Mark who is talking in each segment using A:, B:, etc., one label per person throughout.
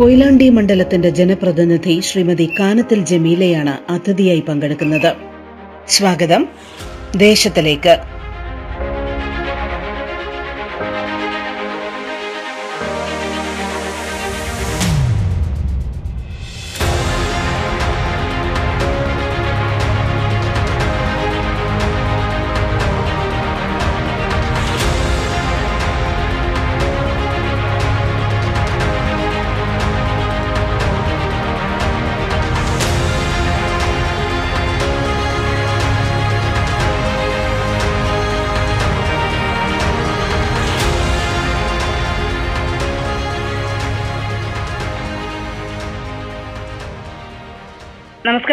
A: കൊയിലാണ്ടി മണ്ഡലത്തിന്റെ ജനപ്രതിനിധി ശ്രീമതി കാനത്തിൽ ജമീലയാണ് അതിഥിയായി പങ്കെടുക്കുന്നത്. സ്വാഗതം. ദേശത്തിലേക്ക്.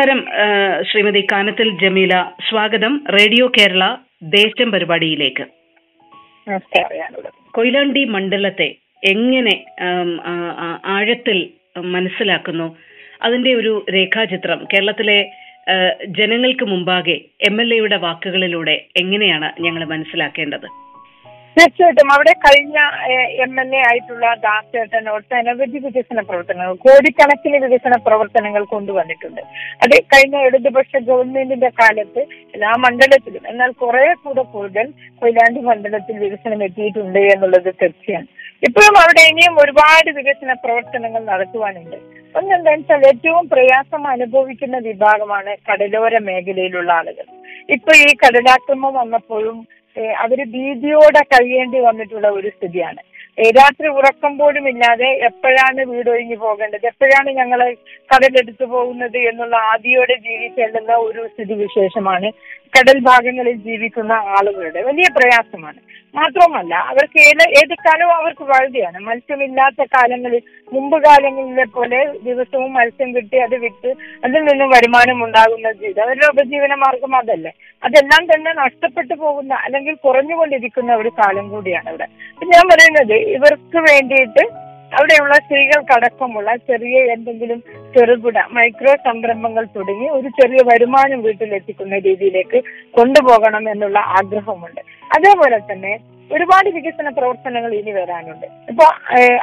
A: നമസ്കാരം ശ്രീമതി കാനത്തിൽ ജമീല. സ്വാഗതം റേഡിയോ കേരള ദേശം പരിപാടിയിലേക്ക്. കൊയിലാണ്ടി മണ്ഡലത്തെ എങ്ങനെ ആഴത്തിൽ മനസ്സിലാക്കുന്നു? അതിന്റെ ഒരു രേഖാചിത്രം കേരളത്തിലെ ജനങ്ങൾക്ക് മുമ്പാകെ എം എൽ എയുടെ വാക്കുകളിലൂടെ എങ്ങനെയാണ് ഞങ്ങൾ മനസ്സിലാക്കേണ്ടത്?
B: തീർച്ചയായിട്ടും. അവിടെ കഴിഞ്ഞ എം എൽ എ ആയിട്ടുള്ള ദാസേട്ടൻ ഒട്ടനവധി വികസന പ്രവർത്തനങ്ങൾ കോടിക്കണക്കിന് വികസന പ്രവർത്തനങ്ങൾ കൊണ്ടുവന്നിട്ടുണ്ട്. അത് കഴിഞ്ഞ ഇടതുപക്ഷ ഗവൺമെന്റിന്റെ കാലത്ത് എല്ലാ മണ്ഡലത്തിലും എന്നാൽ കുറെ കൂടെ കൂടുതൽ കൊയിലാണ്ടി മണ്ഡലത്തിൽ വികസനം എത്തിയിട്ടുണ്ട് എന്നുള്ളത് തീർച്ചയാണ് ഇപ്പോഴും അവിടെ ഇനിയും ഒരുപാട് വികസന പ്രവർത്തനങ്ങൾ നടത്തുവാനുണ്ട്. ഒന്നെന്താണെന്ന് വെച്ചാൽ ഏറ്റവും പ്രയാസം അനുഭവിക്കുന്ന വിഭാഗമാണ് കടലോര മേഖലയിലുള്ള ആളുകൾ. ഇപ്പൊ ഈ കടലാക്രമം വന്നപ്പോഴും അവർ ഭീതിയോടെ കഴിയേണ്ടി വന്നിട്ടുള്ള ഒരു സ്ഥിതിയാണ്. രാത്രി ഉറക്കം പോലും ഇല്ലാതെ എപ്പോഴാണ് വീട് വീടൊഴിഞ്ഞു പോകേണ്ടത്? എപ്പോഴാണ് ഞങ്ങൾ കടലെടുത്തു പോകുന്നത് എന്നുള്ള ആദിയോടെ ജീവിക്കേണ്ടുന്ന ഒരു സ്ഥിതി വിശേഷമാണ് കടൽ ഭാഗങ്ങളിൽ ജീവിക്കുന്ന ആളുകളുടെ വലിയ പ്രയാസമാണ്. മാത്രമല്ല അവർക്ക് ഏത് ഏത് കാലവും അവർക്ക് വഴുതിയാണ്. മത്സ്യമില്ലാത്ത കാലങ്ങളിൽ മുമ്പ് കാലങ്ങളിലെ പോലെ ദിവസവും മത്സ്യം കിട്ടി അത് വിറ്റ് അതിൽ നിന്നും വരുമാനം ഉണ്ടാകുന്ന ജീവിതം. അവരുടെ ഉപജീവന മാർഗം അതല്ലേ. അതെല്ലാം തന്നെ നഷ്ടപ്പെട്ടു പോകുന്ന അല്ലെങ്കിൽ കുറഞ്ഞുകൊണ്ടിരിക്കുന്ന ഒരു കാലം കൂടിയാണ് ഇവിടെ ഞാൻ പറയുന്നത് ഇവർക്ക് വേണ്ടിയിട്ട് അവിടെയുള്ള സ്ത്രീകൾക്കടക്കമുള്ള ചെറിയ എന്തെങ്കിലും ചെറുകിട മൈക്രോ സംരംഭങ്ങൾ തുടങ്ങി ഒരു ചെറിയ വരുമാനം വീട്ടിലെത്തിക്കുന്ന രീതിയിലേക്ക് കൊണ്ടുപോകണം എന്നുള്ള ആഗ്രഹമുണ്ട്. അതേപോലെ തന്നെ ഒരുപാട് വികസന പ്രവർത്തനങ്ങൾ ഇനി വരാനുണ്ട്. ഇപ്പൊ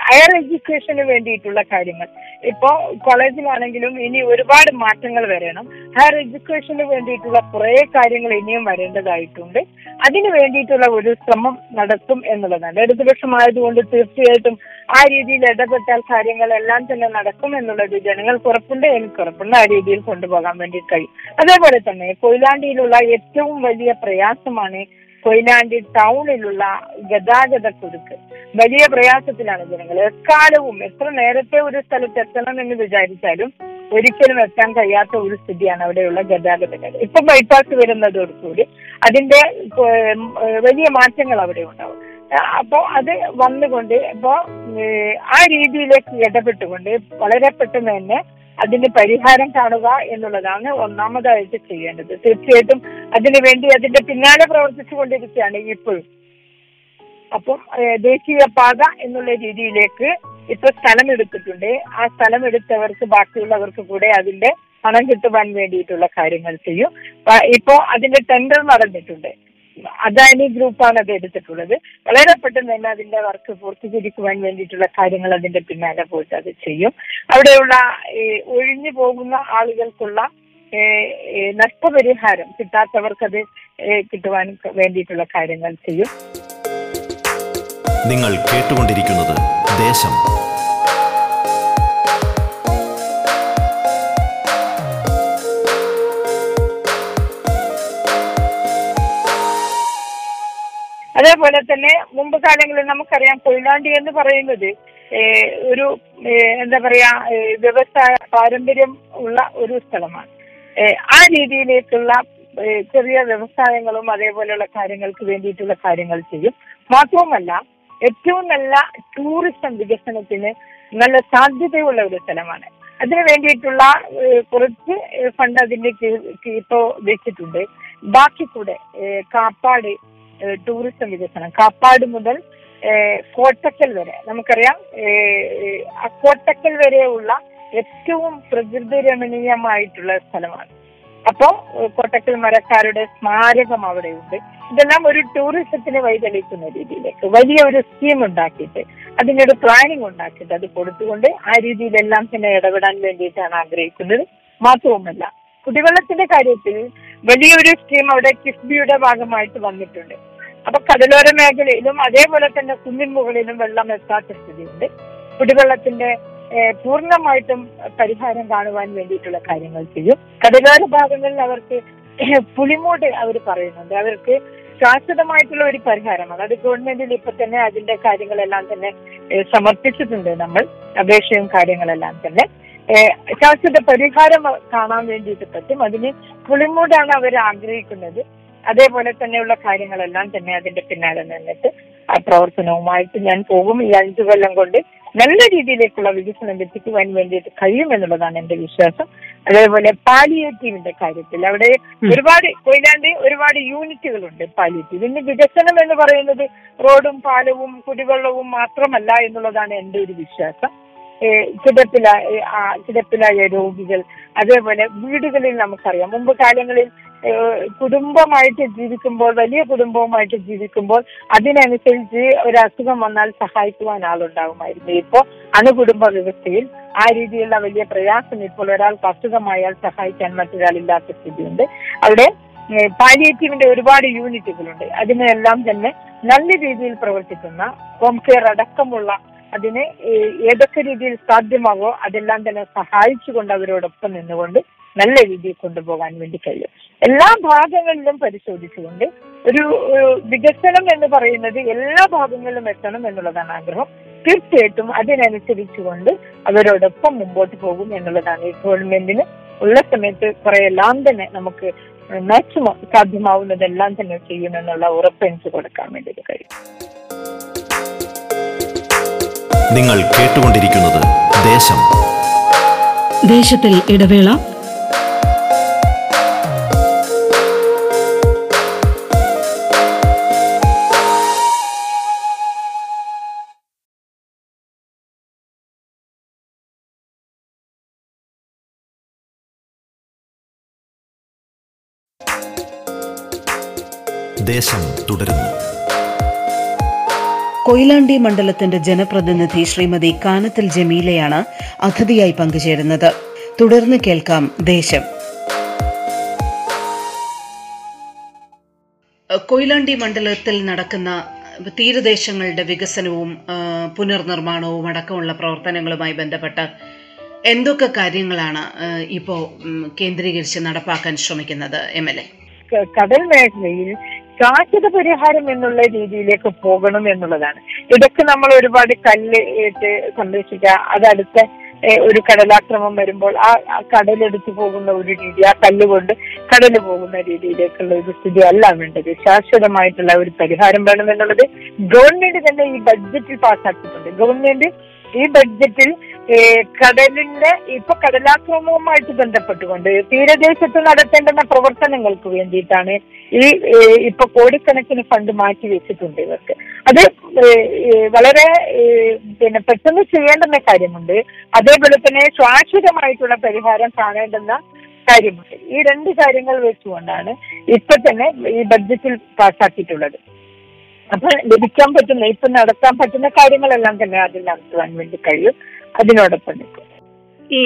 B: ഹയർ എഡ്യൂക്കേഷന് വേണ്ടിയിട്ടുള്ള കാര്യങ്ങൾ. ഇപ്പോ കോളേജിലാണെങ്കിലും ഇനി ഒരുപാട് മാറ്റങ്ങൾ വരണം. ഹയർ എഡ്യൂക്കേഷന് വേണ്ടിയിട്ടുള്ള കുറെ കാര്യങ്ങൾ ഇനിയും വരേണ്ടതായിട്ടുണ്ട്. അതിനു വേണ്ടിയിട്ടുള്ള ഒരു ശ്രമം നടത്തും എന്നുള്ളതാണ്. ഇടതുപക്ഷമായതുകൊണ്ട് തീർച്ചയായിട്ടും ആ രീതിയിൽ ഇടപെട്ടാൽ കാര്യങ്ങളെല്ലാം തന്നെ നടക്കും എന്നുള്ളത് ജനങ്ങൾക്ക് ഉറപ്പുണ്ട്. എനിക്ക് ഉറപ്പുണ്ട് ആ രീതിയിൽ കൊണ്ടുപോകാൻ വേണ്ടി കഴിയും. അതേപോലെ തന്നെ കൊയിലാണ്ടിയിലുള്ള ഏറ്റവും വലിയ പ്രയാസമാണ് കൊയിലാണ്ടി ടൗണിലുള്ള ഗതാഗത കുരുക്ക്. വലിയ പ്രയാസത്തിലാണ് ജനങ്ങൾ. എക്കാലവും എത്ര നേരത്തെ ഒരു സ്ഥലത്ത് എത്തണം എന്ന് വിചാരിച്ചാലും ഒരിക്കലും എത്താൻ കഴിയാത്ത ഒരു സ്ഥിതിയാണ് അവിടെയുള്ള ഗതാഗതങ്ങൾ ഇപ്പൊ ബൈപ്പാസ് വരുന്നതോടുകൂടി അതിന്റെ വലിയ മാറ്റങ്ങൾ അവിടെ ഉണ്ടാവും. അപ്പോ അത് വന്നുകൊണ്ട് ഇപ്പോ ആ രീതിയിലേക്ക് ഇടപെട്ടുകൊണ്ട് വളരെ പെട്ടെന്ന് തന്നെ അതിന് പരിഹാരം കാണുക എന്നുള്ളതാണ് ഒന്നാമതായിട്ട് ചെയ്യേണ്ടത്. തീർച്ചയായിട്ടും അതിനുവേണ്ടി അതിന്റെ പിന്നാലെ പ്രവർത്തിച്ചു കൊണ്ടിരിക്കുകയാണ് ഇപ്പോഴും അപ്പം ദേശീയ പാത എന്നുള്ള രീതിയിലേക്ക് ഇപ്പൊ സ്ഥലം എടുത്തിട്ടുണ്ട് ആ സ്ഥലം എടുത്തവർക്ക് ബാക്കിയുള്ളവർക്ക് കൂടെ അതിന്റെ പണം കിട്ടുവാൻ വേണ്ടിയിട്ടുള്ള കാര്യങ്ങൾ ചെയ്യും. ഇപ്പോ അതിന്റെ ടെൻഡർ നടന്നിട്ടുണ്ട്. അദാനി ഗ്രൂപ്പാണ് അത് എടുത്തിട്ടുള്ളത്. വളരെ പെട്ടെന്ന് തന്നെ അതിന്റെ വർക്ക് പൂർത്തീകരിക്കുവാൻ വേണ്ടിയിട്ടുള്ള കാര്യങ്ങൾ അതിന്റെ പിന്നാലെ പോയിട്ട് അത് ചെയ്യും. അവിടെയുള്ള ഒഴിഞ്ഞു പോകുന്ന ആളുകൾക്കുള്ള നഷ്ടപരിഹാരം കിട്ടാത്തവർക്ക് അത് കിട്ടുവാൻ വേണ്ടിയിട്ടുള്ള കാര്യങ്ങൾ ചെയ്യും.
C: നിങ്ങൾ കേട്ടുകൊണ്ടിരിക്കുന്നത് ദേശം.
B: അതേപോലെ തന്നെ മുമ്പ് കാലങ്ങളിൽ നമുക്കറിയാം കൊയിലാണ്ടി എന്ന് പറയുന്നത് ഒരു എന്താ പറയാ വ്യവസായ പാരമ്പര്യം ഉള്ള ഒരു സ്ഥലമാണ്. ആ രീതിയിലേക്കുള്ള ചെറിയ വ്യവസായങ്ങളും അതേപോലെയുള്ള കാര്യങ്ങൾക്ക് വേണ്ടിയിട്ടുള്ള കാര്യങ്ങൾ ചെയ്യും. മാത്രവുമല്ല ഏറ്റവും നല്ല ടൂറിസം വികസനത്തിന് നല്ല സാധ്യതയുള്ള ഒരു സ്ഥലമാണ്. അതിനു വേണ്ടിയിട്ടുള്ള കുറച്ച് ഫണ്ട് അതിന്റെ ഇപ്പോ വെച്ചിട്ടുണ്ട്. ബാക്കി കൂടെ കാപ്പാട് ടൂറിസം വികസനം. കാപ്പാട് മുതൽ കോട്ടക്കൽ വരെ. നമുക്കറിയാം കോട്ടക്കൽ വരെയുള്ള ഏറ്റവും പ്രകൃതി രമണീയമായിട്ടുള്ള സ്ഥലമാണ്. അപ്പോ കോട്ടക്കൽ മരക്കാരുടെ സ്മാരകം അവിടെയുണ്ട്. ഇതെല്ലാം ഒരു ടൂറിസത്തിന് വഴിതെളിക്കുന്ന രീതിയിലേക്ക് വലിയ ഒരു സ്കീം ഉണ്ടാക്കിയിട്ട് അതിനൊരു പ്ലാനിങ് ഉണ്ടാക്കിയിട്ട് അത് കൊടുത്തുകൊണ്ട് ആ രീതിയിലെല്ലാം തന്നെ ഇടപെടാൻ വേണ്ടിയിട്ടാണ് ആഗ്രഹിക്കുന്നത്. മാത്രവുമല്ല കുടിവെള്ളത്തിന്റെ കാര്യത്തിൽ വലിയൊരു സ്കീം അവിടെ കിഫ്ബിയുടെ ഭാഗമായിട്ട് വന്നിട്ടുണ്ട്. അപ്പൊ കടലോര മേഖലയിലും അതേപോലെ തന്നെ കുന്നിൻ മുകളിലും വെള്ളം എത്താത്ത സ്ഥിതിയുണ്ട് കുടിവെള്ളത്തിന്റെ പൂർണമായിട്ടും പരിഹാരം കാണുവാൻ വേണ്ടിയിട്ടുള്ള കാര്യങ്ങൾ ചെയ്യും. കടലോര ഭാഗങ്ങളിൽ അവർക്ക് പുളിമൂട് അവർ പറയുന്നുണ്ട്. അവർക്ക് ശാശ്വതമായിട്ടുള്ള ഒരു പരിഹാരമാണ്. അത് ഗവൺമെന്റിൽ ഇപ്പൊ തന്നെ അതിന്റെ കാര്യങ്ങളെല്ലാം തന്നെ സമർപ്പിച്ചിട്ടുണ്ട് നമ്മൾ. അപേക്ഷയും കാര്യങ്ങളെല്ലാം തന്നെ. ശാശ്വത പരിഹാരം കാണാൻ വേണ്ടിയിട്ട് പറ്റും. അതിന് പുളിമൂടാണ് അവർ ആഗ്രഹിക്കുന്നത്. അതേപോലെ തന്നെയുള്ള കാര്യങ്ങളെല്ലാം തന്നെ അതിന്റെ പിന്നാലെ നിന്നിട്ട് ആ പ്രവർത്തനവുമായിട്ട് ഞാൻ പോകും. ഈ അഞ്ചു കൊല്ലം കൊണ്ട് നല്ല രീതിയിലേക്കുള്ള വികസനം എത്തിക്കുവാൻ വേണ്ടിയിട്ട് കഴിയുമെന്നുള്ളതാണ് എന്റെ വിശ്വാസം. അതേപോലെ പാലിയേറ്റീവിന്റെ കാര്യത്തിൽ അവിടെ ഒരുപാട് കൊയിലാണ്ട് ഒരുപാട് യൂണിറ്റുകളുണ്ട് പാലിയേറ്റീവ്. ഇന്ന് വികസനം എന്ന് പറയുന്നത് റോഡും പാലവും കുടിവെള്ളവും മാത്രമല്ല എന്നുള്ളതാണ് എന്റെ ഒരു വിശ്വാസം. കിടപ്പിലായ കിടപ്പില കിടപ്പിലായ രോഗികൾ അതേപോലെ വീടുകളിൽ നമുക്കറിയാം. മുമ്പ് കാലങ്ങളിൽ കുടുംബമായിട്ട് ജീവിക്കുമ്പോൾ വലിയ കുടുംബവുമായിട്ട് ജീവിക്കുമ്പോൾ അതിനനുസരിച്ച് ഒരു അസുഖം വന്നാൽ സഹായിക്കുവാൻ ആളുണ്ടാകുമായിരുന്നു. ഇപ്പോ അണുകുടുംബ വ്യവസ്ഥയിൽ ആ രീതിയിലുള്ള വലിയ പ്രയാസം ഇപ്പോൾ ഒരാൾക്ക് അസുഖമായാൽ സഹായിക്കാൻ മറ്റൊരാളില്ലാത്ത സ്ഥിതിയുണ്ട്. അവിടെ പാലിയേറ്റീവിന്റെ ഒരുപാട് യൂണിറ്റുകളുണ്ട്. അതിനെല്ലാം തന്നെ നല്ല രീതിയിൽ പ്രവർത്തിക്കുന്ന ഹോം കെയർ അടക്കമുള്ള അതിനെ ഏതൊക്കെ രീതിയിൽ സാധ്യമാകോ അതെല്ലാം തന്നെ സഹായിച്ചുകൊണ്ട് അവരോടൊപ്പം നിന്നുകൊണ്ട് നല്ല രീതിയിൽ കൊണ്ടുപോകാൻ വേണ്ടി കഴിയും. എല്ലാ ഭാഗങ്ങളിലും പരിശോധിച്ചുകൊണ്ട് ഒരു ഒരു വികസനം എന്ന് പറയുന്നത് എല്ലാ ഭാഗങ്ങളിലും എത്തണം എന്നുള്ളതാണ് ആഗ്രഹം. തീർച്ചയായിട്ടും അതിനനുസരിച്ചുകൊണ്ട് അവരോടൊപ്പം മുമ്പോട്ട് പോകും എന്നുള്ളതാണ് ഈ ഗവൺമെന്റിന് ഉള്ള സമയത്ത് കുറെ എല്ലാം തന്നെ നമുക്ക് മാക്സിമം സാധ്യമാവുന്നതെല്ലാം തന്നെ ചെയ്യുമെന്നുള്ള ഉറപ്പ് എനിക്ക് കൊടുക്കാൻ വേണ്ടിയിട്ട് കഴിയും.
C: നിങ്ങൾ കേട്ടുകൊണ്ടിരിക്കുന്നത് ദേശം.
D: ദേശത്തിൽ ഇടവേള
C: ദേശം തുടരുന്നു.
A: കൊയിലാണ്ടി മണ്ഡലത്തിന്റെ ജനപ്രതിനിധി ശ്രീമതി കാനത്തിൽ ജമീലയാണ് അതിഥിയായി പങ്കുചേരുന്നത്. തുടർന്ന് കേൾക്കാം ദേശം. കൊയിലാണ്ടി മണ്ഡലത്തിൽ നടക്കുന്ന തീരദേശങ്ങളുടെ വികസനവും പുനർനിർമ്മാണവും അടക്കമുള്ള പ്രവർത്തനങ്ങളുമായി ബന്ധപ്പെട്ട് എന്തൊക്കെ കാര്യങ്ങളാണ് ഇപ്പോൾ ഇപ്പോ കേന്ദ്രീകരിച്ച് നടപ്പാക്കാൻ ശ്രമിക്കുന്നത് എം എൽ എ?
B: കടൽ മേഖലയിൽ ശാശ്വത പരിഹാരം എന്നുള്ള രീതിയിലേക്ക് പോകണം എന്നുള്ളതാണ്. ഇതൊക്കെ നമ്മൾ ഒരുപാട് കല്ല് ഇട്ട് സംരക്ഷിക്കുക. അതടുത്ത ഒരു കടലാക്രമം വരുമ്പോൾ ആ കടലെടുത്തു പോകുന്ന ഒരു രീതി ആ കല്ലുകൊണ്ട് കടൽ പോകുന്ന രീതിയിലേക്കുള്ള ഒരു സ്ഥിതി അല്ല വേണ്ടത്. ശാശ്വതമായിട്ടുള്ള ഒരു പരിഹാരം വേണമെന്നുള്ളത് ഗവൺമെന്റ് തന്നെ ഈ ബഡ്ജറ്റിൽ പാസ്സാക്കിയിട്ടുണ്ട് ഗവൺമെന്റ് ഈ ബഡ്ജറ്റിൽ കടലിന്റെ ഇപ്പൊ കടലാക്രമവുമായിട്ട് ബന്ധപ്പെട്ടുകൊണ്ട് തീരദേശത്ത് നടത്തേണ്ടുന്ന പ്രവർത്തനങ്ങൾക്ക് വേണ്ടിയിട്ടാണ് ഈ ഇപ്പൊ കോടിക്കണക്കിന് ഫണ്ട് മാറ്റി വെച്ചിട്ടുണ്ട് ഇവർക്ക്. അത് വളരെ പിന്നെ പെട്ടെന്ന് ചെയ്യേണ്ടുന്ന കാര്യമുണ്ട്. അതേപോലെ തന്നെ ശാശ്വതമായിട്ടുള്ള പരിഹാരം കാണേണ്ടുന്ന കാര്യമുണ്ട്. ഈ രണ്ട് കാര്യങ്ങൾ വെച്ചുകൊണ്ടാണ് ഇപ്പൊ തന്നെ ഈ ബഡ്ജറ്റിൽ പാസ്സാക്കിയിട്ടുള്ളത് അപ്പൊ ലഭിക്കാൻ പറ്റുന്ന ഇപ്പൊ നടത്താൻ പറ്റുന്ന കാര്യങ്ങളെല്ലാം തന്നെ അതിൽ നടത്തുവാൻ വേണ്ടി കഴിയും. അതിനോടൊപ്പം
D: ഈ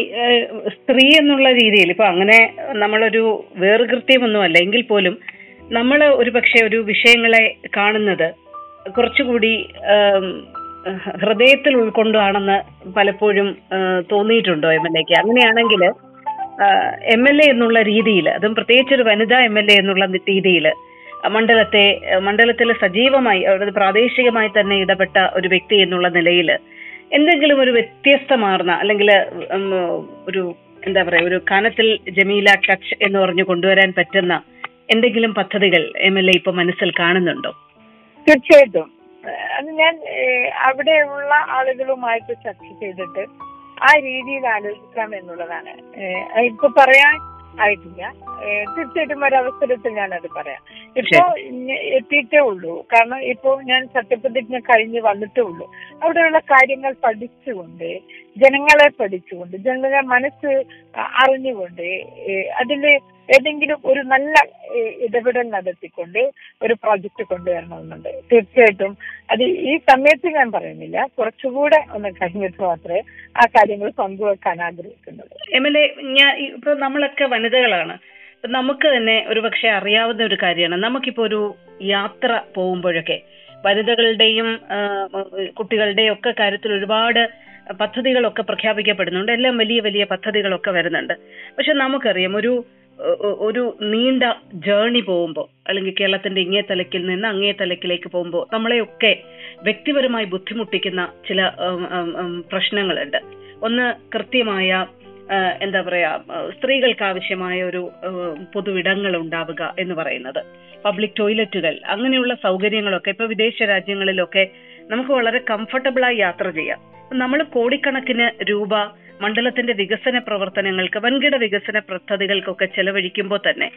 D: സ്ത്രീ എന്നുള്ള രീതിയിൽ ഇപ്പൊ അങ്ങനെ നമ്മളൊരു വേറുകൃത്യമൊന്നുമല്ല എങ്കിൽ പോലും നമ്മൾ ഒരു പക്ഷെ ഒരു വിഷയങ്ങളെ കാണുന്നത് കുറച്ചുകൂടി ഹൃദയത്തിൽ ഉൾക്കൊണ്ടാണെന്ന് പലപ്പോഴും തോന്നിയിട്ടുണ്ടോ എം എൽ എക്ക്? അങ്ങനെയാണെങ്കിൽ എം എൽ എ എന്നുള്ള രീതിയിൽ അതും പ്രത്യേകിച്ച് ഒരു വനിതാ എം എൽ എ എന്നുള്ള രീതിയിൽ മണ്ഡലത്തെ മണ്ഡലത്തിൽ സജീവമായി അതായത് പ്രാദേശികമായി തന്നെ ഇടപെട്ട ഒരു വ്യക്തി എന്നുള്ള നിലയിൽ എന്തെങ്കിലും ഒരു വ്യത്യസ്തമാർന്ന അല്ലെങ്കിൽ ഒരു എന്താ പറയാ ഒരു കാനത്തിൽ ജമീല ടച്ച് എന്ന് പറഞ്ഞു കൊണ്ടുവരാൻ പറ്റുന്ന എന്തെങ്കിലും പദ്ധതികൾ എം എൽ എ ഇപ്പൊ മനസ്സിൽ കാണുന്നുണ്ടോ?
B: തീർച്ചയായിട്ടും. അത് ഞാൻ അവിടെയുള്ള ആളുകളുമായിട്ട് ചർച്ച ചെയ്തിട്ട് ആ രീതിയിൽ ആലോചിക്കാം എന്നുള്ളതാണ്. ഇപ്പൊ പറയാൻ ആയിട്ടില്ല. തീർച്ചയായിട്ടും ഒരവസരത്തിൽ ഞാനത് പറയാം. ഇപ്പോ എത്തിയിട്ടേ ഉള്ളൂ. കാരണം ഇപ്പോ ഞാൻ സത്യപ്രതിജ്ഞ കഴിഞ്ഞ് വന്നിട്ടേ ഉള്ളൂ. അവിടെയുള്ള കാര്യങ്ങൾ പഠിച്ചുകൊണ്ട് ജനങ്ങളെ പഠിച്ചുകൊണ്ട് ജനങ്ങളെ മനസ്സ് അറിഞ്ഞുകൊണ്ട് അതിൽ അതിൽ ഏതെങ്കിലും ഒരു നല്ല ഇടപെടൽ നടത്തിക്കൊണ്ട് ഒരു പ്രോജക്റ്റ് കൊണ്ടുവരണമെന്നുണ്ട്. തീർച്ചയായിട്ടും അത് ഈ സമയത്ത് ഞാൻ പറയുന്നില്ല. കുറച്ചുകൂടെ ഒന്ന് കഴിഞ്ഞിട്ട് മാത്രമേ ആ കാര്യങ്ങൾ പങ്കുവെക്കാൻ ആഗ്രഹിക്കുന്നുള്ളൂ.
D: എം എൽ എ ഞാൻ ഇപ്പൊ നമ്മളൊക്കെ വനിതകളാണ്. നമുക്ക് തന്നെ ഒരു പക്ഷെ അറിയാവുന്ന ഒരു കാര്യമാണ്. നമുക്കിപ്പോ ഒരു യാത്ര പോകുമ്പോഴൊക്കെ വനിതകളുടെയും കുട്ടികളുടെയും ഒക്കെ കാര്യത്തിൽ ഒരുപാട് പദ്ധതികളൊക്കെ പ്രഖ്യാപിക്കപ്പെടുന്നുണ്ട്. എല്ലാം വലിയ വലിയ പദ്ധതികളൊക്കെ വരുന്നുണ്ട്. പക്ഷെ നമുക്കറിയാം ഒരു ഒരു നീണ്ട ജേർണി പോകുമ്പോൾ അല്ലെങ്കിൽ കേരളത്തിന്റെ ഇങ്ങേ തലക്കിൽ നിന്ന് അങ്ങേ തലക്കിലേക്ക് പോകുമ്പോൾ നമ്മളെയൊക്കെ വ്യക്തിപരമായി ബുദ്ധിമുട്ടിക്കുന്ന ചില പ്രശ്നങ്ങളുണ്ട്. ഒന്ന് കൃത്യമായ എന്താ പറയാ സ്ത്രീകൾക്ക് ആവശ്യമായ ഒരു പൊതുവിടങ്ങൾ ഉണ്ടാവുക എന്ന് പറയുന്നത്. പബ്ലിക് ടോയ്ലറ്റുകൾ അങ്ങനെയുള്ള സൗകര്യങ്ങളൊക്കെ ഇപ്പൊ വിദേശ രാജ്യങ്ങളിലൊക്കെ നമുക്ക് വളരെ കംഫർട്ടബിളായി യാത്ര ചെയ്യാം. നമ്മൾ കോടിക്കണക്കിന് രൂപ മണ്ഡലത്തിന്റെ വികസന പ്രവർത്തനങ്ങൾക്ക് വൻകിട വികസന പദ്ധതികൾക്കൊക്കെ ചെലവഴിക്കുമ്പോൾ തന്നെ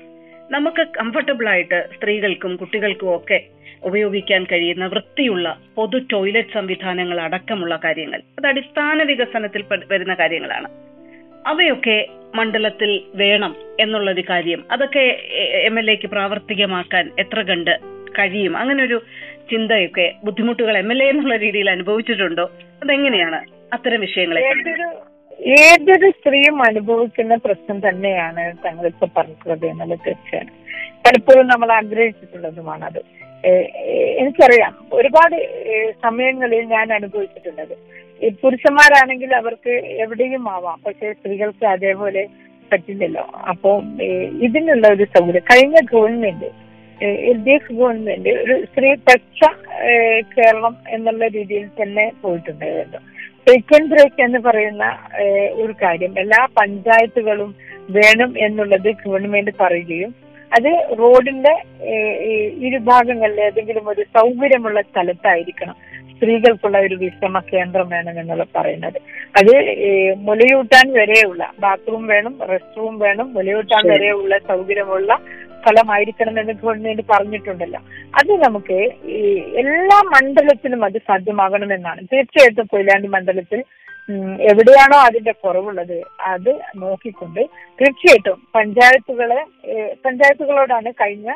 D: നമുക്ക് കംഫർട്ടബിൾ ആയിട്ട് സ്ത്രീകൾക്കും കുട്ടികൾക്കും ഒക്കെ ഉപയോഗിക്കാൻ കഴിയുന്ന വൃത്തിയുള്ള പൊതു ടോയ്ലറ്റ് സംവിധാനങ്ങൾ അടക്കമുള്ള കാര്യങ്ങൾ. അത് അടിസ്ഥാന വികസനത്തിൽ വരുന്ന കാര്യങ്ങളാണ്. അവയൊക്കെ മണ്ഡലത്തിൽ വേണം എന്നുള്ളൊരു കാര്യം. അതൊക്കെ എം എൽ എക്ക് പ്രാവർത്തികമാക്കാൻ എത്ര കണ്ട് കഴിയും? അങ്ങനെ ഒരു ചിന്തയൊക്കെ ബുദ്ധിമുട്ടുകൾ എം എൽ എ എന്നുള്ള രീതിയിൽ അനുഭവിച്ചിട്ടുണ്ടോ? അതെങ്ങനെയാണ് അത്തരം വിഷയങ്ങളെ
B: ഏതൊരു സ്ത്രീയും അനുഭവിക്കുന്ന പ്രശ്നം തന്നെയാണ് തങ്ങളിപ്പോ പറഞ്ഞിട്ടുള്ളത് എന്നുള്ളത് തീർച്ചയാണ് പലപ്പോഴും നമ്മൾ ഏഹ് എനിക്കറിയാം. ഒരുപാട് സമയങ്ങളിൽ ഞാൻ അനുഭവിച്ചിട്ടുള്ളത്. പുരുഷന്മാരാണെങ്കിൽ അവർക്ക് എവിടെയും ആവാം. പക്ഷെ സ്ത്രീകൾക്ക് അതേപോലെ പറ്റില്ലല്ലോ. അപ്പോ ഇതിനുള്ള ഒരു സൗകര്യം. കഴിഞ്ഞ government L D F government ഒരു സ്ത്രീപക്ഷ കേരളം എന്നുള്ള രീതിയിൽ തന്നെ പോയിട്ടുണ്ടായിരുന്നു. ടേക്ക് ആൻഡ് ബ്രേക്ക് എന്ന് പറയുന്ന ഒരു കാര്യം. എല്ലാ പഞ്ചായത്തുകളും വേണം എന്നുള്ളത് ഗവൺമെന്റ് പറയുകയും അത് റോഡിന്റെ ഇരുഭാഗങ്ങളിൽ ഏതെങ്കിലും ഒരു സൗകര്യമുള്ള സ്ഥലത്തായിരിക്കണം സ്ത്രീകൾക്കുള്ള ഒരു വിശ്രമ കേന്ദ്രം വേണം എന്നുള്ള പറയുന്നത്. അത് മുലയൂട്ടാൻ വരെയുള്ള ബാത്റൂം വേണം റെസ്റ്റ് റൂം വേണം മുലയൂട്ടാൻ. വരെയുള്ള സൗകര്യമുള്ള സ്ഥലമായിരിക്കണം എന്ന് ഗവൺമെന്റ് പറഞ്ഞിട്ടുണ്ടല്ലോ. അത് നമുക്ക് ഈ എല്ലാ മണ്ഡലത്തിലും അത് സാധ്യമാകണമെന്നാണ്. തീർച്ചയായിട്ടും കൊയിലാണ്ടി മണ്ഡലത്തിൽ എവിടെയാണോ അതിന്റെ കുറവുള്ളത് അത് നോക്കിക്കൊണ്ട് തീർച്ചയായിട്ടും പഞ്ചായത്തുകളെ പഞ്ചായത്തുകളോടാണ് കഴിഞ്ഞ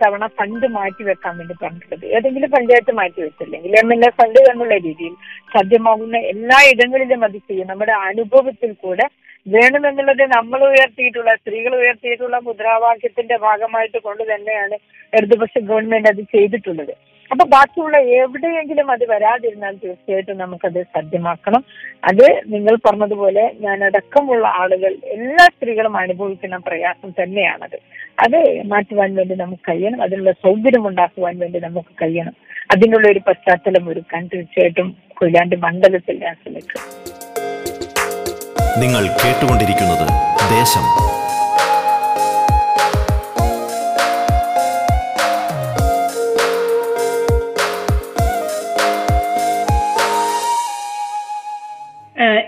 B: തവണ ഫണ്ട് മാറ്റി വെക്കാൻ വേണ്ടി പറഞ്ഞിട്ടുള്ളത്. ഏതെങ്കിലും പഞ്ചായത്ത് മാറ്റി വെച്ചില്ലെങ്കിൽ എം എൽ എ ഫണ്ട് എന്നുള്ള രീതിയിൽ സാധ്യമാകുന്ന എല്ലാ ഇടങ്ങളിലും അത് ചെയ്യും. നമ്മുടെ അനുഭവത്തിൽ കൂടെ വേണമെന്നുള്ളത് നമ്മൾ ഉയർത്തിയിട്ടുള്ള സ്ത്രീകൾ ഉയർത്തിയിട്ടുള്ള മുദ്രാവാക്യത്തിന്റെ ഭാഗമായിട്ട് കൊണ്ട് തന്നെയാണ് ഇടതുപക്ഷ ഗവൺമെന്റ് അത് ചെയ്തിട്ടുള്ളത്. അപ്പൊ ബാക്കിയുള്ള എവിടെയെങ്കിലും അത് വരാതിരുന്നാൽ തീർച്ചയായിട്ടും നമുക്കത് സാധ്യമാക്കണം അത് നിങ്ങൾ പറഞ്ഞതുപോലെ ഞാൻ അടക്കമുള്ള ആളുകൾ എല്ലാ സ്ത്രീകളും അനുഭവിക്കുന്ന പ്രയാസം തന്നെയാണത്. അത് മാറ്റുവാൻ വേണ്ടി നമുക്ക് കഴിയണം. അതിനുള്ള സൗകര്യം ഉണ്ടാക്കുവാൻ വേണ്ടി നമുക്ക് കഴിയണം. അതിനുള്ള ഒരു പശ്ചാത്തലം ഒരുക്കാൻ തീർച്ചയായിട്ടും കൊയിലാണ്ടി മണ്ഡലത്തിൽ ഞാൻ ശ്രമിക്കും
C: നിങ്ങൾ കേട്ടുകൊണ്ടിരിക്കുന്നത് ദേശം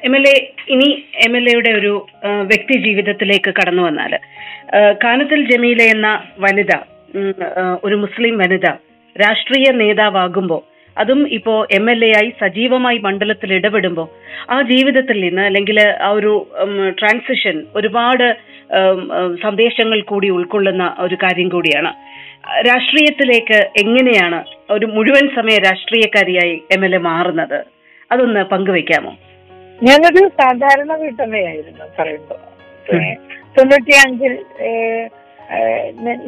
D: എം എൽ എ ഇനി എം എൽ എയുടെ ഒരു വ്യക്തി ജീവിതത്തിലേക്ക് കടന്നു വന്നാൽ കാനത്തിൽ ജമീല എന്ന വനിത ഒരു മുസ്ലിം വനിത രാഷ്ട്രീയ നേതാവാകുമ്പോൾ അതും ഇപ്പോ എം എൽ എ ആയി സജീവമായി മണ്ഡലത്തിൽ ഇടപെടുമ്പോൾ ആ ജീവിതത്തിൽ നിന്ന് അല്ലെങ്കിൽ ആ ഒരു ട്രാൻസിഷൻ ഒരുപാട് സന്ദേശങ്ങൾ കൂടി ഉൾക്കൊള്ളുന്ന ഒരു കാര്യം കൂടിയാണ്. രാഷ്ട്രീയത്തിലേക്ക് എങ്ങനെയാണ് ഒരു മുഴുവൻ സമയ രാഷ്ട്രീയക്കാരിയായി എം എൽ എ മാറുന്നത്? അതൊന്ന് പങ്കുവെക്കാമോ?
B: ഞാനൊരു സാധാരണ വീട്ടമ്മയായിരുന്നു പറയുമ്പോ. തൊണ്ണൂറ്റി അഞ്ചിൽ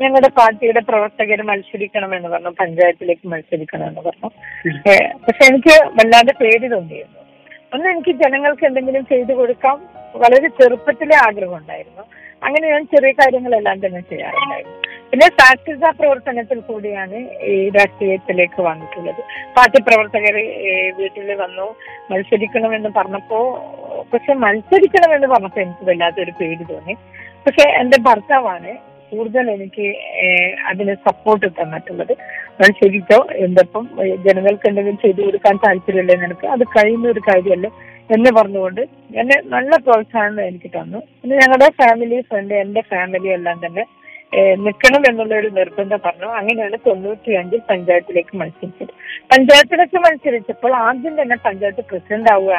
B: ഞങ്ങളുടെ പാർട്ടിയുടെ പ്രവർത്തകർ മത്സരിക്കണമെന്ന് പറഞ്ഞു പഞ്ചായത്തിലേക്ക് മത്സരിക്കണം എന്ന് പറഞ്ഞു പക്ഷെ എനിക്ക് വല്ലാതെ പേടി തോന്നിയിരുന്നു. ഒന്ന് എനിക്ക് ജനങ്ങൾക്ക് എന്തെങ്കിലും ചെയ്തു കൊടുക്കാം വളരെ ചെറുപ്പത്തിലെ ആഗ്രഹം ഉണ്ടായിരുന്നു അങ്ങനെ ഞാൻ ചെറിയ കാര്യങ്ങളെല്ലാം തന്നെ ചെയ്യാറുണ്ടായിരുന്നു. പിന്നെ സാക്ഷരതാ പ്രവർത്തനത്തിൽ കൂടിയാണ് ഈ രാഷ്ട്രീയത്തിലേക്ക് വന്നിട്ടുള്ളത്. പാർട്ടി പ്രവർത്തകർ വീട്ടിൽ വന്നു മത്സരിക്കണമെന്ന് പറഞ്ഞപ്പോ പക്ഷെ മത്സരിക്കണമെന്ന് പറഞ്ഞപ്പോ എനിക്ക് വല്ലാത്തൊരു പേടി തോന്നി. പക്ഷെ എന്റെ ഭർത്താവാണ് കൂടുതൽ എനിക്ക് അതിന് സപ്പോർട്ട് തന്നിട്ടുള്ളത്. മത്സരിച്ചോ എന്തൊപ്പം ജനങ്ങൾക്ക് എന്തെങ്കിലും ചെയ്തു കൊടുക്കാൻ താല്പര്യമല്ലേ നിനക്ക്? അത് കഴിയുന്ന ഒരു കാര്യമല്ലേ? എന്ന് പറഞ്ഞുകൊണ്ട് എന്നെ നല്ല പ്രോത്സാഹനം എനിക്ക് തന്നു. പിന്നെ ഞങ്ങളുടെ ഫാമിലി ഫ്രണ്ട് എന്റെ ഫാമിലി എല്ലാം തന്നെ നിൽക്കണം എന്നുള്ള ഒരു നിർബന്ധം പറഞ്ഞു. അങ്ങനെയാണ് തൊണ്ണൂറ്റി അഞ്ചിൽ പഞ്ചായത്തിലേക്ക് മത്സരിച്ചത്. പഞ്ചായത്തിലേക്ക് മത്സരിച്ചപ്പോൾ ആദ്യം തന്നെ പഞ്ചായത്ത് പ്രസിഡന്റ് ആവുക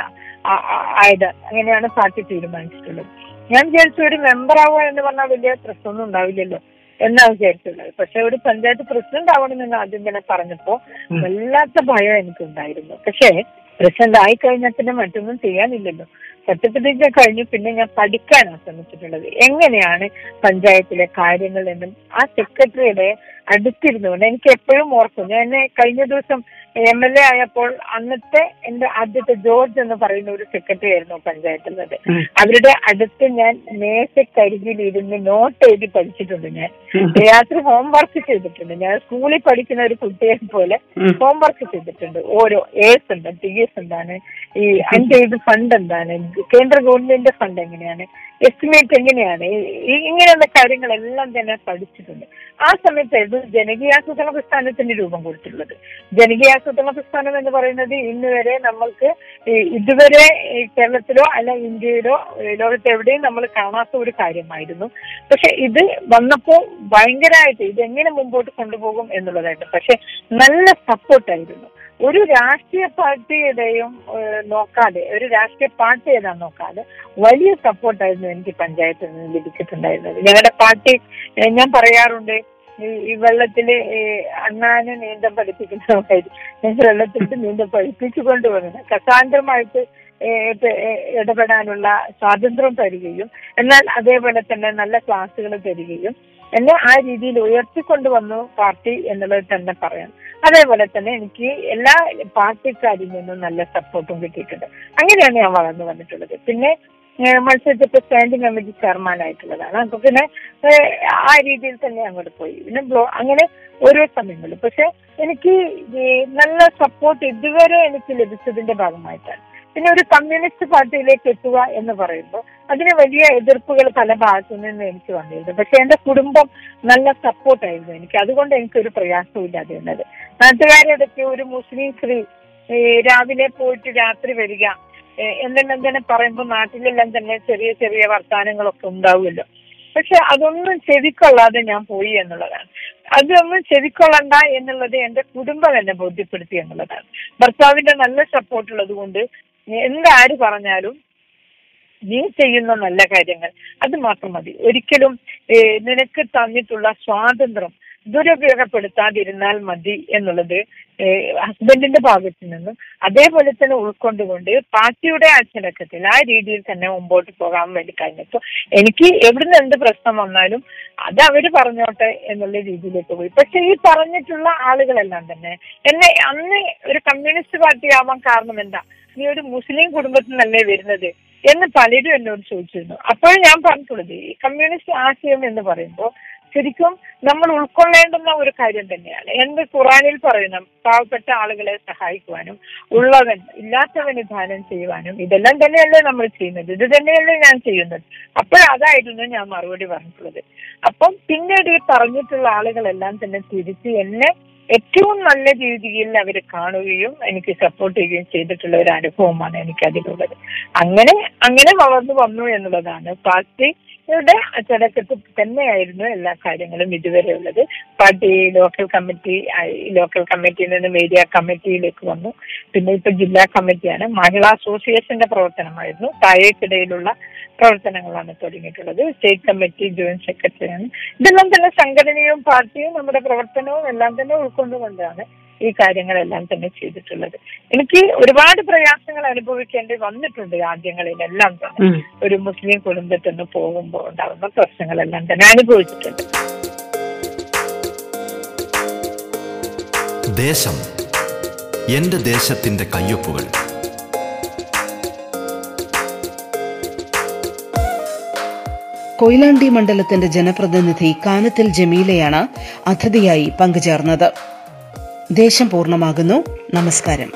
B: ആയത് അങ്ങനെയാണ് പാർട്ടി തീരുമാനിച്ചിട്ടുള്ളത്. ഞാൻ വിചാരിച്ചു ഒരു മെമ്പർ ആവുക എന്ന് പറഞ്ഞാൽ വലിയ പ്രശ്നമൊന്നും ഉണ്ടാവില്ലല്ലോ എന്നാണ് വിചാരിച്ചുള്ളത് പക്ഷെ ഒരു പഞ്ചായത്ത് പ്രസിഡന്റ് ആവണമെന്ന് ആദ്യം തന്നെ പറഞ്ഞപ്പോ വല്ലാത്ത ഭയം എനിക്കുണ്ടായിരുന്നു. പക്ഷേ പ്രസിഡന്റ് ആയി കഴിഞ്ഞാൽ പിന്നെ മറ്റൊന്നും ചെയ്യാനില്ലല്ലോ. സർട്ടിഫിക്കറ്റ് കഴിഞ്ഞു. പിന്നെ ഞാൻ പഠിക്കാനാണ് ശ്രമിച്ചിട്ടുള്ളത്. എങ്ങനെയാണ് പഞ്ചായത്തിലെ കാര്യങ്ങൾ എന്നും ആ സെക്രട്ടറിയുടെ അടുത്തിരുന്നുകൊണ്ട് എനിക്ക് എപ്പോഴും ഓർക്കും. ഞാൻ എന്നെ കഴിഞ്ഞ ദിവസം എം എൽ എ ആയപ്പോൾ അന്നത്തെ എന്റെ ആദ്യത്തെ ജോർജ് എന്ന് പറയുന്ന ഒരു സെക്രട്ടറി ആയിരുന്നു പഞ്ചായത്തിലുള്ളത് അവരുടെ അടുത്ത് ഞാൻ മേശക്കരികിൽ ഇരുന്ന് നോട്ട് എഴുതി പഠിച്ചിട്ടുണ്ട് ഞാൻ. രാത്രി ഹോംവർക്ക് ചെയ്തിട്ടുണ്ട്. ഞാൻ സ്കൂളിൽ പഠിക്കുന്ന ഒരു കുട്ടിയെ പോലെ ഹോംവർക്ക് ചെയ്തിട്ടുണ്ട്. ഓരോ എസ് ഉണ്ട് ടി എസ് എന്താണ്? ഈ അൺപെയ്ഡ് ഫണ്ട് എന്താണ്? കേന്ദ്ര ഗവൺമെന്റിന്റെ ഫണ്ട് എങ്ങനെയാണ്? എസ്റ്റിമേറ്റ് എങ്ങനെയാണ്? ഇങ്ങനെയുള്ള കാര്യങ്ങളെല്ലാം തന്നെ പഠിച്ചിട്ടുണ്ട്. ആ സമയത്തായിരുന്നു ജനകീയാസൂത്രണ പ്രസ്ഥാനത്തിന്റെ രൂപം കൊടുത്തിട്ടുള്ളത്. ജനകീയാസൂത്രണ പ്രസ്ഥാനം എന്ന് പറയുന്നത് ഇന്ന് വരെ നമ്മൾക്ക് ഇതുവരെ കേരളത്തിലോ അല്ല ഇന്ത്യയിലോ ലോകത്ത് എവിടെയും നമ്മൾ കാണാത്ത ഒരു കാര്യമായിരുന്നു. പക്ഷെ ഇത് വന്നപ്പോൾ ഭയങ്കരമായിട്ട് ഇത് എങ്ങനെ മുമ്പോട്ട് കൊണ്ടുപോകും എന്നുള്ളതായിട്ട് പക്ഷെ നല്ല സപ്പോർട്ടായിരുന്നു ഒരു രാഷ്ട്രീയ പാർട്ടിയുടെയും നോക്കാതെ ഒരു രാഷ്ട്രീയ പാർട്ടി ഏതാ നോക്കാതെ വലിയ സപ്പോർട്ടായിരുന്നു എനിക്ക് പഞ്ചായത്തിൽ നിന്ന് ലഭിച്ചിട്ടുണ്ടായിരുന്നത്. ഞങ്ങളുടെ പാർട്ടി ഞാൻ പറയാറുണ്ട് ഈ വെള്ളത്തിൽ അണ്ണാനെ നീന്തം പഠിപ്പിക്കുന്നതായിട്ട് ഞങ്ങൾ വെള്ളത്തിലിട്ട് നീന്തം പഠിപ്പിച്ചു കൊണ്ടുവന്നത് കസാന്തരമായിട്ട് ഇടപെടാനുള്ള സ്വാതന്ത്ര്യം തരികയും എന്നാൽ അതേപോലെ തന്നെ നല്ല ക്ലാസ്സുകൾ തരികയും എന്നെ ആ രീതിയിൽ ഉയർത്തിക്കൊണ്ടുവന്നു പാർട്ടി എന്നുള്ളത് തന്നെ പറയാം. അതേപോലെ തന്നെ എനിക്ക് എല്ലാ പാർട്ടിക്കാരിൽ നിന്നും നല്ല സപ്പോർട്ടും കിട്ടിയിട്ടുണ്ട്. അങ്ങനെയാണ് ഞാൻ വളർന്നു വന്നിട്ടുള്ളത്. പിന്നെ മത്സരിച്ചപ്പോൾ സ്റ്റാൻഡിംഗ് കമ്മിറ്റി ചെയർമാൻ ആയിട്ടുള്ളതാണ് അപ്പൊ പിന്നെ ആ രീതിയിൽ തന്നെ അങ്ങോട്ട് പോയി. പിന്നെ ബ്ലോ അങ്ങനെ ഓരോ സമയങ്ങളിൽ. പക്ഷെ എനിക്ക് നല്ല സപ്പോർട്ട് ഇതുവരെ എനിക്ക് ലഭിച്ചതിന്റെ ഭാഗമായിട്ടാണ്. പിന്നെ ഒരു കമ്മ്യൂണിസ്റ്റ് പാർട്ടിയിലേക്ക് എത്തുക എന്ന് പറയുമ്പോൾ അതിന് വലിയ എതിർപ്പുകൾ പല ഭാഗത്തു നിന്ന് എനിക്ക് വന്നിരുന്നു. പക്ഷെ എന്റെ കുടുംബം നല്ല സപ്പോർട്ടായിരുന്നു എനിക്ക്. അതുകൊണ്ട് എനിക്ക് ഒരു പ്രയാസമില്ലാതെ വന്നത്. നാട്ടുകാരോടൊക്കെ ഒരു മുസ്ലിം സ്ത്രീ രാവിലെ പോയിട്ട് രാത്രി വരിക എന്തെല്ലാം തന്നെ പറയുമ്പോൾ നാട്ടിലെല്ലാം തന്നെ ചെറിയ ചെറിയ വർത്താനങ്ങളൊക്കെ ഉണ്ടാവുമല്ലോ. പക്ഷെ അതൊന്നും ചെവിക്കൊള്ളാതെ ഞാൻ പോയി എന്നുള്ളതാണ്. അതൊന്നും ചെവിക്കൊള്ളണ്ട എന്നുള്ളത് എന്റെ കുടുംബം എന്നെ ബോധ്യപ്പെടുത്തി എന്നുള്ളതാണ്. ഭർത്താവിന്റെ നല്ല സപ്പോർട്ട് ഉള്ളത് കൊണ്ട് എന്താര് പറഞ്ഞാലും നീ ചെയ്യുന്ന നല്ല കാര്യങ്ങൾ. അത് മാത്രം മതി. ഒരിക്കലും നിനക്ക് തന്നിട്ടുള്ള സ്വാതന്ത്ര്യം ദുരുപയോഗപ്പെടുത്താതിരുന്നാൽ മതി എന്നുള്ളത് ഹസ്ബൻഡിന്റെ ഭാഗത്തു നിന്നും. അതേപോലെ തന്നെ ഉൾക്കൊണ്ടുകൊണ്ട് പാർട്ടിയുടെ അച്ചടക്കത്തിൽ ആ രീതിയിൽ തന്നെ മുമ്പോട്ട് പോകാൻ വേണ്ടി കഴിഞ്ഞപ്പോൾ എനിക്ക് എവിടുന്ന് എന്ത് പ്രശ്നം വന്നാലും അത് അവർ പറഞ്ഞോട്ടെ എന്നുള്ള രീതിയിലേക്ക് പോയി. പക്ഷെ ഈ പറഞ്ഞിട്ടുള്ള ആളുകളെല്ലാം തന്നെ എന്നെ അന്ന് ഒരു കമ്മ്യൂണിസ്റ്റ് പാർട്ടി ആവാൻ കാരണം എന്താ? നീ ഒരു മുസ്ലിം കുടുംബത്തിൽ നിന്നല്ലേ വരുന്നത്? എന്ന് പലരും എന്നോട് ചോദിച്ചിരുന്നു. അപ്പോഴും ഞാൻ പറഞ്ഞിട്ടുള്ളത് ഈ കമ്മ്യൂണിസ്റ്റ് ആശയം എന്ന് പറയുമ്പോൾ ശരിക്കും നമ്മൾ ഉൾക്കൊള്ളേണ്ടുന്ന ഒരു കാര്യം തന്നെയാണ്. എന്ത് ഖുറാനിൽ പറയുന്ന പാവപ്പെട്ട ആളുകളെ സഹായിക്കുവാനും ഉള്ളവൻ ഇല്ലാത്തവന് ദാനം ചെയ്യുവാനും ഇതെല്ലാം തന്നെയല്ലേ നമ്മൾ ചെയ്യുന്നത്. ഇത് തന്നെയല്ലേ ഞാൻ ചെയ്യുന്നത്. അപ്പോഴതായിരുന്നു ഞാൻ മറുപടി പറഞ്ഞിട്ടുള്ളത്. അപ്പം പിന്നീട് ഈ പറഞ്ഞിട്ടുള്ള ആളുകളെല്ലാം തന്നെ തിരിച്ച് എന്നെ ഏറ്റവും നല്ല രീതിയിൽ അവർ കാണുകയും എനിക്ക് സപ്പോർട്ട് ചെയ്യുകയും ചെയ്തിട്ടുള്ള ഒരു അനുഭവമാണ് എനിക്ക് അതിലുള്ളത് അങ്ങനെ അങ്ങനെ വളർന്നു വന്നു എന്നുള്ളതാണ്. പാർട്ടിയുടെ അച്ചടക്കത്തിൽ തന്നെയായിരുന്നു എല്ലാ കാര്യങ്ങളും ഇതുവരെ ഉള്ളത്. പാർട്ടി ലോക്കൽ കമ്മിറ്റി ലോക്കൽ കമ്മിറ്റിയിൽ നിന്നും ഏരിയ കമ്മിറ്റിയിലേക്ക് വന്നു. പിന്നെ ഇപ്പൊ ജില്ലാ കമ്മിറ്റിയാണ് മഹിളാ അസോസിയേഷന്റെ പ്രവർത്തനമായിരുന്നു. താഴേക്കിടയിലുള്ള പ്രവർത്തനങ്ങളാണ് തുടങ്ങിയിട്ടുള്ളത്. സ്റ്റേറ്റ് കമ്മിറ്റി ജോയിന്റ് സെക്രട്ടറിയാണ് ഇതെല്ലാം തന്നെ സംഘടനയും പാർട്ടിയും നമ്മുടെ പ്രവർത്തനവും എല്ലാം തന്നെ ഉൾക്കൊണ്ടുകൊണ്ടാണ് ഈ കാര്യങ്ങളെല്ലാം തന്നെ ചെയ്തിട്ടുള്ളത്. എനിക്ക് ഒരുപാട് പ്രയാസങ്ങൾ അനുഭവിക്കേണ്ടി വന്നിട്ടുണ്ട് ആദ്യങ്ങളിലെല്ലാം തന്നെ. ഒരു മുസ്ലിം കുടുംബത്തിൽ നിന്ന് പോകുമ്പോൾ ഉണ്ടാകുന്ന പ്രശ്നങ്ങളെല്ലാം തന്നെ അനുഭവിച്ചിട്ടുണ്ട്.
C: ദേശം എന്റെ ദേശത്തിന്റെ കയ്യൊപ്പുകൾ.
A: കൊയിലാണ്ടി മണ്ഡലത്തിന്റെ ജനപ്രതിനിധി കാനത്തിൽ ജമീലയാണ് അതിഥിയായി പങ്കുചേർന്നത്. ദേശം പൂർണമാകുന്നു. നമസ്കാരം.